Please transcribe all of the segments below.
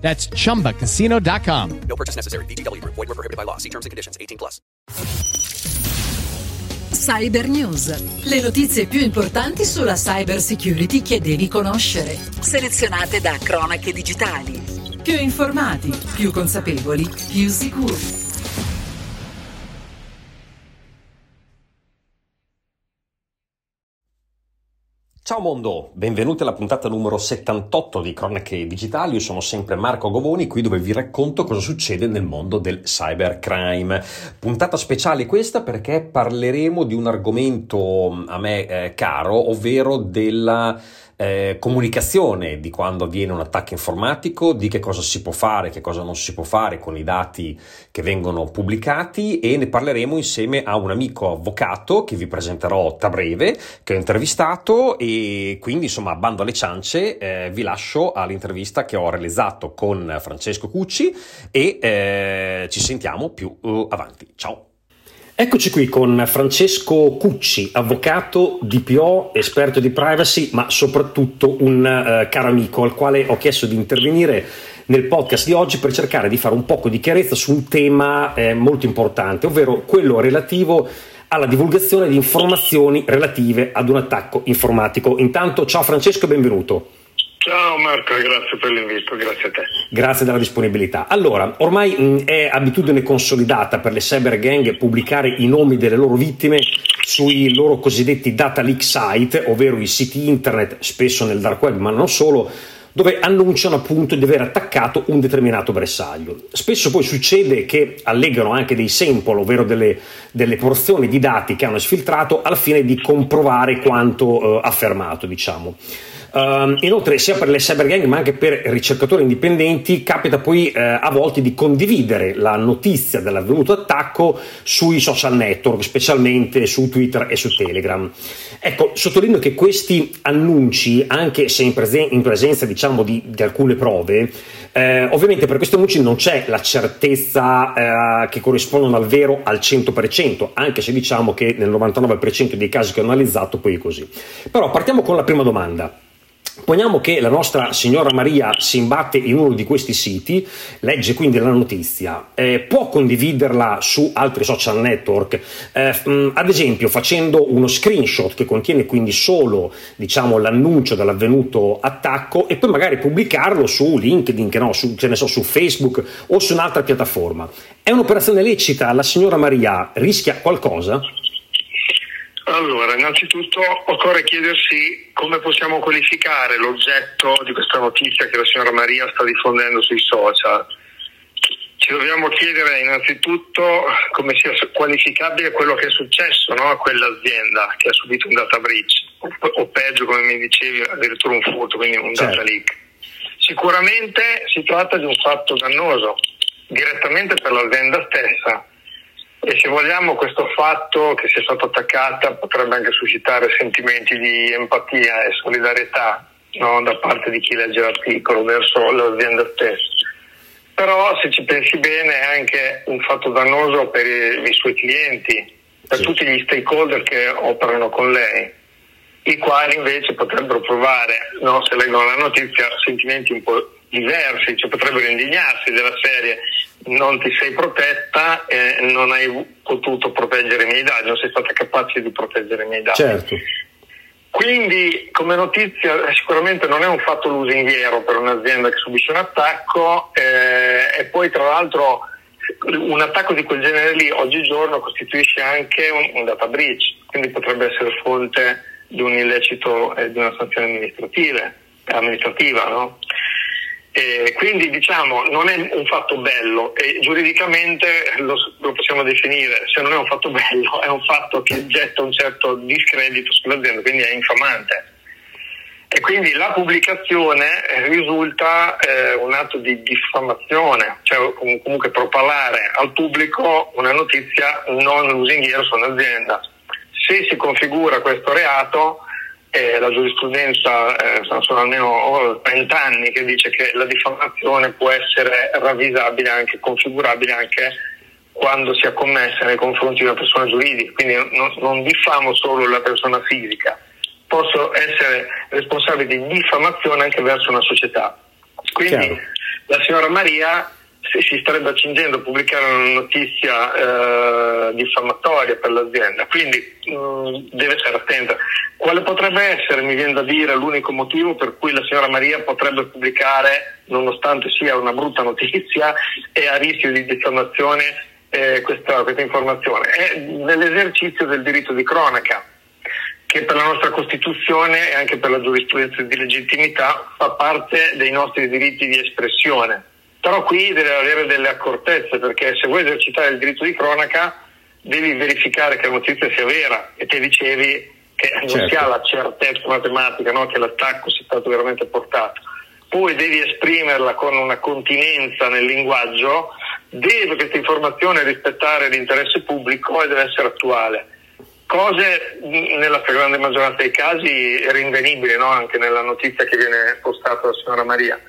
That's chumbacasino.com. No purchase necessary. VGW Group. Void were prohibited by law. See terms and conditions. 18 plus. Cyber News. Le notizie più importanti sulla cyber security che devi conoscere. Selezionate da Cronache Digitali. Più informati, più consapevoli, più sicuri. Ciao mondo, benvenuti alla puntata numero 78 di Cronache Digitali. Io sono sempre Marco Govoni, qui dove vi racconto cosa succede nel mondo del cybercrime. Puntata speciale questa perché parleremo di un argomento a me eh, caro, ovvero della eh, comunicazione di quando avviene un attacco informatico, di che cosa si può fare, che cosa non si può fare con i dati che vengono pubblicati e ne parleremo insieme a un amico avvocato che vi presenterò tra breve, che ho intervistato e quindi insomma bando alle ciance, eh, vi lascio all'intervista che ho realizzato con Francesco Cucci e eh, ci sentiamo più uh, avanti. Ciao! Eccoci qui con Francesco Cucci, avvocato, DPO, esperto di privacy, ma soprattutto un uh, caro amico al quale ho chiesto di intervenire nel podcast di oggi per cercare di fare un poco di chiarezza su un tema eh, molto importante, ovvero quello relativo alla divulgazione di informazioni relative ad un attacco informatico. Intanto, ciao Francesco e benvenuto. Ciao Marco, grazie per l'invito, grazie a te. Grazie della disponibilità. Allora, ormai mh, è abitudine consolidata per le cyber gang pubblicare i nomi delle loro vittime sui loro cosiddetti data leak site, ovvero i siti internet, spesso nel dark web, ma non solo, dove annunciano appunto di aver attaccato un determinato bersaglio. Spesso poi succede che allegano anche dei sample, ovvero delle, delle porzioni di dati che hanno sfiltrato al fine di comprovare quanto eh, affermato, diciamo. Uh, inoltre, sia per le cyber gang ma anche per ricercatori indipendenti, capita poi uh, a volte di condividere la notizia dell'avvenuto attacco sui social network, specialmente su Twitter e su Telegram. Ecco, sottolineo che questi annunci, anche se in, presen- in presenza diciamo, di, di alcune prove, eh, ovviamente per questi annunci non c'è la certezza eh, che corrispondono al vero al 100%, anche se diciamo che nel 99% dei casi che ho analizzato poi è così. Però partiamo con la prima domanda. Poniamo che la nostra signora Maria si imbatte in uno di questi siti, legge quindi la notizia, eh, può condividerla su altri social network, eh, mh, ad esempio facendo uno screenshot che contiene quindi solo diciamo, l'annuncio dell'avvenuto attacco e poi magari pubblicarlo su LinkedIn, no, su, so, su Facebook o su un'altra piattaforma. È un'operazione lecita? La signora Maria rischia qualcosa? Allora, innanzitutto occorre chiedersi come possiamo qualificare l'oggetto di questa notizia che la signora Maria sta diffondendo sui social. Ci dobbiamo chiedere innanzitutto come sia qualificabile quello che è successo no, a quell'azienda che ha subito un data breach, o, peggio, come mi dicevi, addirittura un furto, quindi un Certo. data leak. Sicuramente si tratta di un fatto dannoso, direttamente per l'azienda stessa, e se vogliamo questo fatto che sia stata attaccata potrebbe anche suscitare sentimenti di empatia e solidarietà no, da parte di chi legge l'articolo verso l'azienda stessa. Però se ci pensi bene è anche un fatto dannoso per i, i suoi clienti, per Sì. tutti gli stakeholder che operano con lei, i quali invece potrebbero provare, no, se leggono la notizia, sentimenti un po' diversi, cioè potrebbero indignarsi della serie non ti sei protetta e non hai potuto proteggere i miei dati, non sei stata capace di proteggere i miei dati. Certo. Quindi come notizia eh, sicuramente non è un fatto lusinghiero per un'azienda che subisce un attacco eh, e poi tra l'altro un attacco di quel genere lì oggigiorno costituisce anche un, un data breach, quindi potrebbe essere fonte di un illecito e di una sanzione amministrative, amministrativa. No? E quindi diciamo non è un fatto bello e giuridicamente lo, lo possiamo definire, se non è un fatto bello è un fatto che getta un certo discredito sull'azienda, quindi è infamante. e quindi la pubblicazione risulta eh, un atto di diffamazione, cioè comunque propalare al pubblico una notizia non lusinghiera su un'azienda. Se si configura questo reato, eh, la giurisprudenza eh, sono almeno 30 anni che dice che la diffamazione può essere ravvisabile, anche configurabile anche quando sia commessa nei confronti di una persona giuridica, quindi non, non diffamo solo la persona fisica posso essere responsabile di diffamazione anche verso una società. Quindi Chiaro. la signora Maria si starebbe accingendo a pubblicare una notizia eh, diffamatoria per l'azienda, quindi mh, mm, deve stare attenta. Quale potrebbe essere, mi viene da dire, l'unico motivo per cui la signora Maria potrebbe pubblicare, nonostante sia una brutta notizia e a rischio di diffamazione, eh, questa, questa informazione? È nell'esercizio del diritto di cronaca che per la nostra Costituzione e anche per la giurisprudenza di legittimità fa parte dei nostri diritti di espressione. Però qui deve avere delle accortezze perché se vuoi esercitare il diritto di cronaca devi verificare che la notizia sia vera e te dicevi che non certo. si ha la certezza matematica no? che l'attacco sia stato veramente portato. Poi devi esprimerla con una continenza nel linguaggio, deve questa informazione rispettare l'interesse pubblico e deve essere attuale cose nella stragrande maggioranza dei casi rinvenibili no? anche nella notizia che viene postata dalla signora Maria,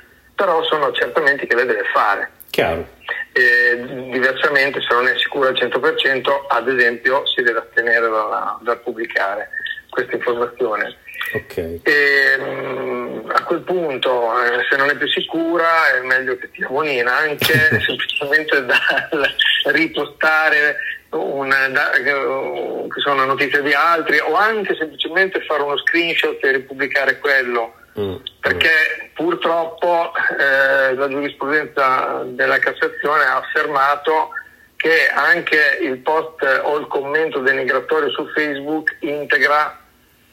però sono accertamenti che lei deve fare. Chiaro. E, diversamente, se non è sicura al 100%, ad esempio, si deve attenere dal, dal pubblicare questa informazione. Okay. E, a quel punto, eh, se non è più sicura, è meglio che tia buonina, anche semplicemente da ripostare una, da, che sono notizie di altri o anche semplicemente fare uno screenshot e ripubblicare quello. Mm. Perché purtroppo eh, la giurisprudenza della Cassazione ha affermato che anche il post o il commento denigratorio su Facebook integra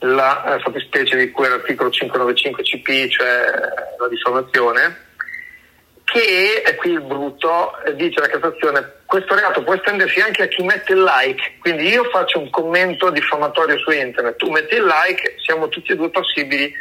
la eh, fattispecie di cui l'articolo 595 CP, cioè la diffamazione che, è qui il brutto, dice la Cassazione, questo reato può estendersi anche a chi mette il like, quindi io faccio un commento diffamatorio su internet, tu metti il like, siamo tutti e due passibili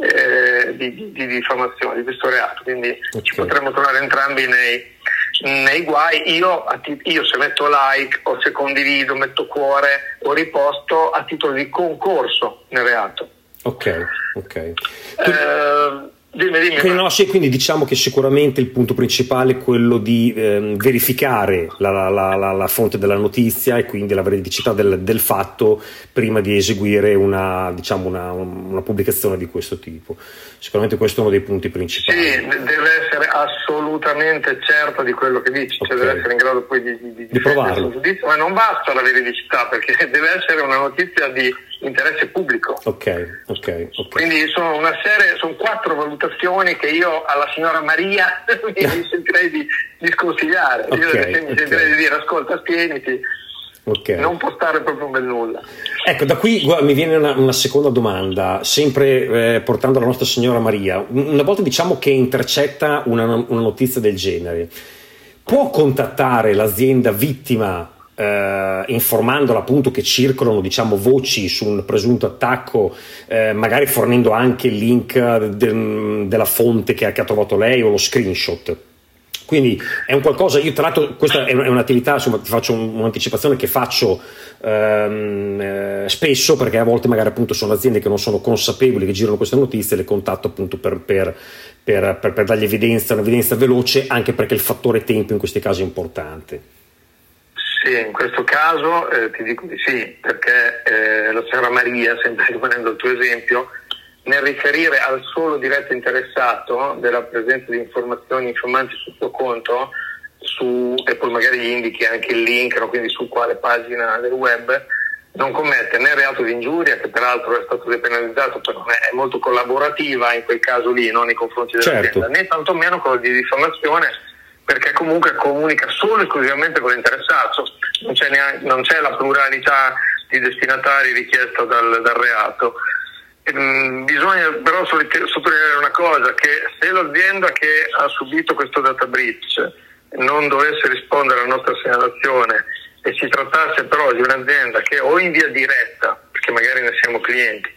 eh, di, di, di, diffamazione di questo reato, quindi okay. ci potremmo trovare entrambi nei, nei guai. Io, io, se metto like o se condivido, metto cuore o riposto a titolo di concorso nel reato. Ok, ok. Eh, Dimmi, dimmi. Quindi, no, sì, quindi diciamo che sicuramente il punto principale è quello di ehm, verificare la, la, la, la, fonte della notizia e quindi la veridicità del, del fatto prima di eseguire una, diciamo una, una, pubblicazione di questo tipo. Sicuramente questo è uno dei punti principali. Sì, deve essere assolutamente certa di quello che dici, okay. cioè deve essere in grado poi di, di, di, di provarlo. Giudizio, ma non basta la veridicità perché deve essere una notizia di interesse pubblico. Ok, ok. okay. Quindi sono una serie, sono quattro valutazioni che io alla signora Maria mi sentirei di, di sconsigliare. Okay, io mi sentirei okay. di dire ascolta, spieniti. Okay. Non può stare proprio bel nulla. Ecco, da qui guarda, mi viene una, una, seconda domanda, sempre eh, portando alla nostra signora Maria. Una volta diciamo che intercetta una, una notizia del genere, può contattare l'azienda vittima eh, informandola appunto che circolano diciamo, voci su un presunto attacco, eh, magari fornendo anche il link de- della fonte che ha, che ha trovato lei o lo screenshot. Quindi è un qualcosa, io tra l'altro questa è un'attività, insomma ti faccio un'anticipazione che faccio ehm, eh, spesso perché a volte magari appunto sono aziende che non sono consapevoli che girano queste notizie, le contatto appunto per, per, per, per dargli evidenza, un'evidenza veloce anche perché il fattore tempo in questi casi è importante. Sì, in questo caso eh, ti dico di sì, perché eh, la signora Maria, sempre rimanendo al tuo esempio, nel riferire al solo diretto interessato della presenza di informazioni informanti sul suo conto, su, e poi magari gli indichi anche il link, no? quindi su quale pagina del web, non commette né reato di ingiuria, che peraltro è stato depenalizzato, però è molto collaborativa in quel caso lì, non nei confronti dell'azienda, certo. né tantomeno quello di diffamazione perché comunque comunica solo e esclusivamente con l'interessato, non c'è, neanche, non c'è la pluralità di destinatari richiesta dal, dal reato. Ehm, bisogna però sottolineare una cosa, che se l'azienda che ha subito questo data breach non dovesse rispondere alla nostra segnalazione e si trattasse però di un'azienda che o in via diretta, perché magari ne siamo clienti,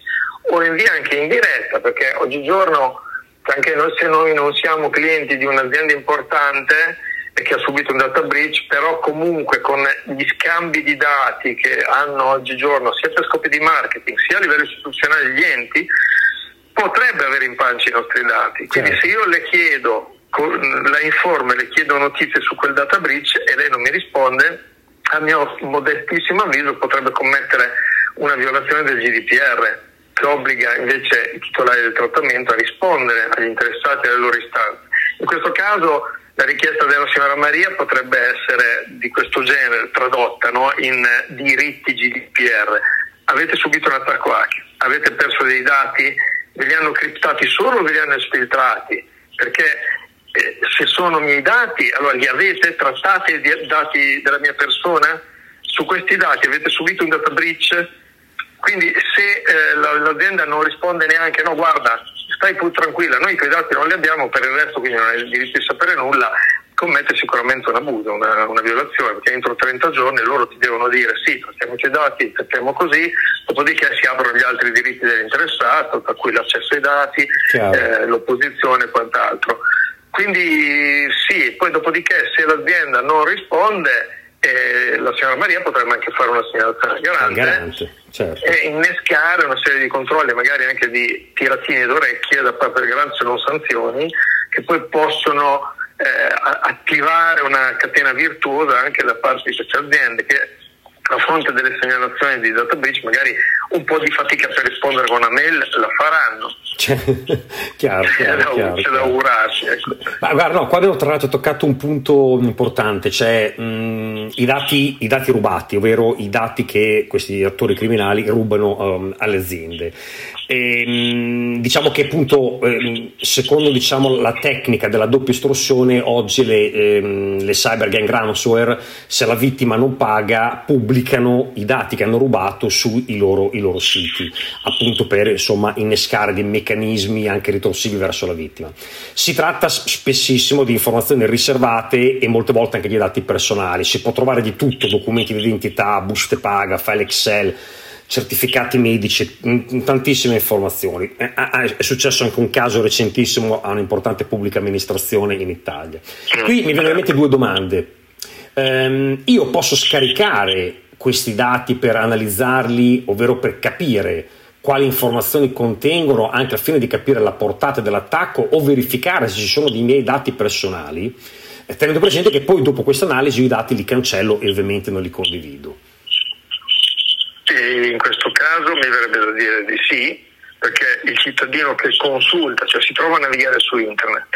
o in via anche indiretta, perché oggigiorno anche noi, se noi non siamo clienti di un'azienda importante e che ha subito un data breach, però comunque con gli scambi di dati che hanno oggigiorno sia per scopi di marketing sia a livello istituzionale gli enti, potrebbe avere in pancia i nostri dati. Quindi certo. se io le chiedo, la informo e le chiedo notizie su quel data breach e lei non mi risponde, a mio modestissimo avviso potrebbe commettere una violazione del GDPR che obbliga invece i titolari del trattamento a rispondere agli interessati alle loro istanze. In questo caso la richiesta della signora Maria potrebbe essere di questo genere, tradotta no? in diritti GDPR. Avete subito un attacco hack, avete perso dei dati, ve li hanno criptati solo o ve li hanno esfiltrati? Perché eh, se sono miei dati, allora li avete trattati dati della mia persona? Su questi dati avete subito un data breach? Quindi se eh, l'azienda non risponde neanche, no guarda, stai pur tranquilla, noi quei dati non li abbiamo, per il resto quindi non hai il diritto di sapere nulla, commette sicuramente un abuso, una, una, violazione, perché entro 30 giorni loro ti devono dire sì, trattiamoci i dati, trattiamo così, dopodiché si aprono gli altri diritti dell'interessato, tra cui l'accesso ai dati, eh, l'opposizione e quant'altro. Quindi sì, poi dopodiché se l'azienda non risponde eh, la signora Maria potrebbe anche fare una segnalazione garante, garante certo. e innescare una serie di controlli, magari anche di tiratini d'orecchie da parte del garante se non sanzioni, che poi possono eh, attivare una catena virtuosa anche da parte di queste aziende che a fronte delle segnalazioni di data breach magari un po' di fatica per rispondere con una mail la faranno. Cioè, chiaro, chiaro, c'è, chiaro, da, c'è da augurarsi. Ecco. Ma guarda, no, qua abbiamo tra l'altro toccato un punto importante, cioè mh, i, dati, i, dati, rubati, ovvero i dati che questi attori criminali rubano um, alle aziende. E, ehm, diciamo che appunto ehm, secondo diciamo, la tecnica della doppia estorsione oggi le, ehm, le cyber gang ransomware se la vittima non paga pubblicano i dati che hanno rubato sui loro, i loro siti appunto per insomma innescare dei meccanismi anche ritorsivi verso la vittima. Si tratta spessissimo di informazioni riservate e molte volte anche di dati personali. Si può trovare di tutto documenti di identità buste paga file excel certificati medici, tantissime informazioni. È successo anche un caso recentissimo a un'importante pubblica amministrazione in Italia. Qui mi vengono in mente due domande. Um, io posso scaricare questi dati per analizzarli, ovvero per capire quali informazioni contengono, anche al fine di capire la portata dell'attacco o verificare se ci sono dei miei dati personali, tenendo presente che poi dopo questa analisi i dati li cancello e ovviamente non li condivido. In questo caso mi verrebbe da dire di sì, perché il cittadino che consulta, cioè si trova a navigare su internet,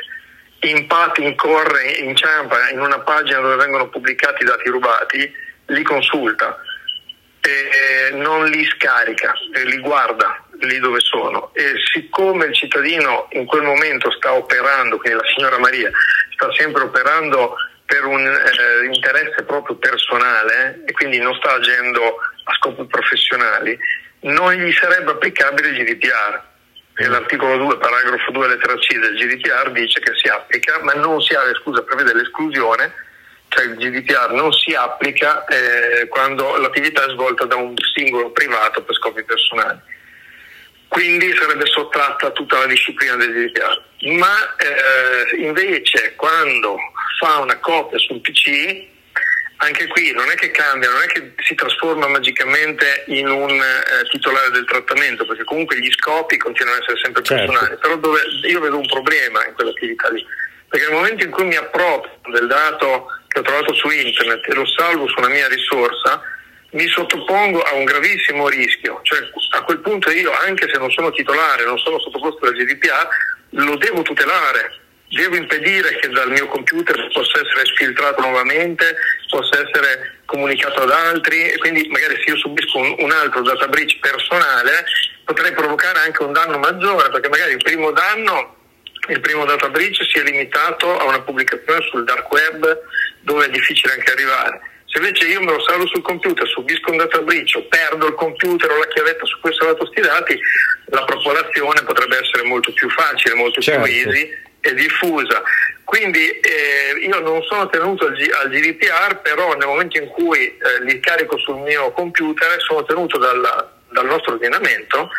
impatti, incorre, inciampa in una pagina dove vengono pubblicati i dati rubati, li consulta, e non li scarica, li guarda lì dove sono. E siccome il cittadino in quel momento sta operando, quindi la signora Maria sta sempre operando per un eh, interesse proprio personale e quindi non sta agendo a scopi professionali, non gli sarebbe applicabile il GDPR. E l'articolo 2, paragrafo 2, lettera C del GDPR dice che si applica, ma non si ha, scusa, prevede l'esclusione, cioè il GDPR non si applica eh, quando l'attività è svolta da un singolo privato per scopi personali. Quindi sarebbe sottratta tutta la disciplina del GDPR. Ma eh, invece quando fa una copia sul PC, anche qui non è che cambia, non è che si trasforma magicamente in un eh, titolare del trattamento, perché comunque gli scopi continuano ad essere sempre certo. personali, però dove io vedo un problema in quell'attività lì, perché nel momento in cui mi approprio del dato che ho trovato su internet e lo salvo su una mia risorsa, mi sottopongo a un gravissimo rischio, cioè a quel punto io anche se non sono titolare, non sono sottoposto al GDPR, lo devo tutelare devo impedire che dal mio computer possa essere sfiltrato nuovamente, possa essere comunicato ad altri e quindi magari se io subisco un, un altro data breach personale potrei provocare anche un danno maggiore perché magari il primo danno il primo data breach si è limitato a una pubblicazione sul dark web dove è difficile anche arrivare. Se invece io me lo salvo sul computer, subisco un data breach o perdo il computer o la chiavetta su cui ho salvato questi dati, la propolazione potrebbe essere molto più facile, molto certo. più easy e diffusa. Quindi eh, io non sono tenuto al, G- al, GDPR, però nel momento in cui eh, li carico sul mio computer sono tenuto dal, dal nostro ordinamento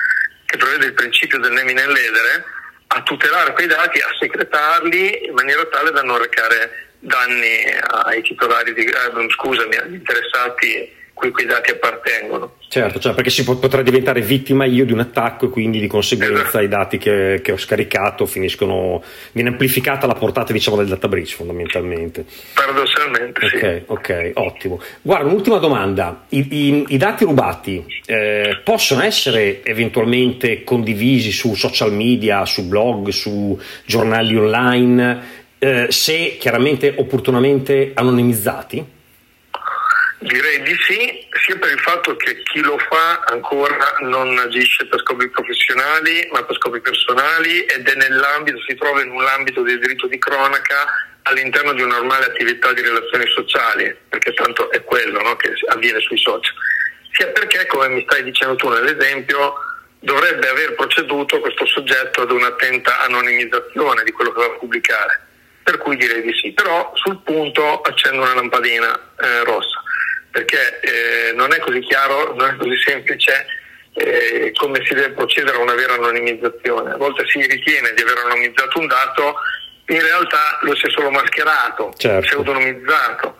che prevede il principio del nemi nell'edere, a tutelare quei dati, a segretarli in maniera tale da non recare danni ai titolari, di, eh, scusami, agli interessati cui quei dati appartengono. Certo, cioè perché si potrà diventare vittima io di un attacco e quindi di conseguenza esatto. i dati che, che, ho scaricato finiscono, viene amplificata la portata diciamo del data breach fondamentalmente. Paradossalmente Ok, sì. ok, ottimo. Guarda, un'ultima domanda, I, i, i dati rubati eh, possono essere eventualmente condivisi su social media, su blog, su giornali online, eh, se chiaramente opportunamente anonimizzati? Direi di sì, sia per il fatto che chi lo fa ancora non agisce per scopi professionali, ma per scopi personali ed è nell'ambito, si trova in un ambito di diritto di cronaca all'interno di una normale attività di relazioni sociali, perché tanto è quello no, che avviene sui social. Sia perché, come mi stai dicendo tu nell'esempio, dovrebbe aver proceduto questo soggetto ad un'attenta anonimizzazione di quello che va a pubblicare. Per cui direi di sì, però sul punto accendo una lampadina eh, rossa perché eh, non è così chiaro, non è così semplice eh, come si deve procedere a una vera anonimizzazione. A volte si ritiene di aver anonimizzato un dato, in realtà lo si è solo mascherato, certo. pseudonimizzato.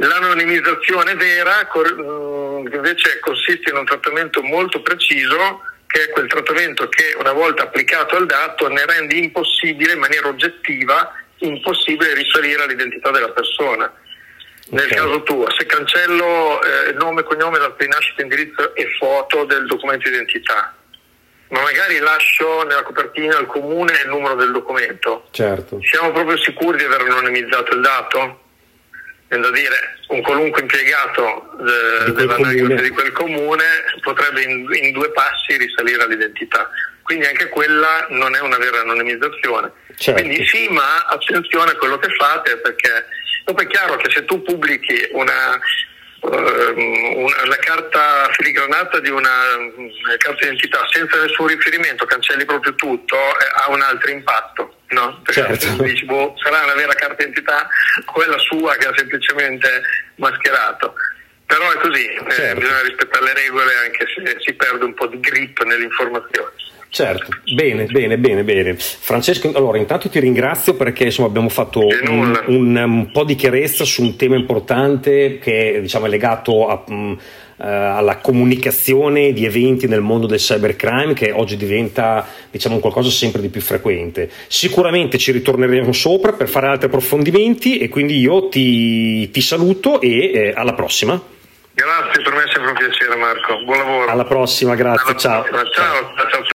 L'anonimizzazione vera mm, invece consiste in un trattamento molto preciso che è quel trattamento che una volta applicato al dato ne rende impossibile in maniera oggettiva impossibile risalire all'identità della persona. Nel okay. caso tuo, se cancello eh, nome, cognome, data di nascita, indirizzo e foto del documento di identità, ma magari lascio nella copertina il comune e il numero del documento, certo. siamo proprio sicuri di aver anonimizzato il dato? È da dire, un qualunque impiegato eh, dell'anagrafe di quel comune potrebbe in, in due passi risalire all'identità quindi anche quella non è una vera anonimizzazione. Certo. Quindi sì, ma attenzione a quello che fate perché dopo è chiaro che se tu pubblichi una, uh, una, la carta filigranata di una, una carta d'identità senza nessun riferimento, cancelli proprio tutto, eh, ha un altro impatto. No? Perché certo. dici, boh, sarà una vera carta d'identità, quella sua che ha semplicemente mascherato però è così, eh, certo. eh, bisogna rispettare le regole anche se si perde un po' di grip nell'informazione. Certo, bene, bene, bene, bene. Francesco, allora intanto ti ringrazio perché insomma, abbiamo fatto un, un, un, po' di chiarezza su un tema importante che diciamo, è legato a, um, uh, alla comunicazione di eventi nel mondo del cybercrime che oggi diventa diciamo, qualcosa sempre di più frequente. Sicuramente ci ritorneremo sopra per fare altri approfondimenti e quindi io ti, ti saluto e eh, alla prossima. Grazie, per me è sempre un piacere Marco. Buon lavoro. Alla prossima, grazie. Alla ciao. Prossima. ciao. ciao. ciao.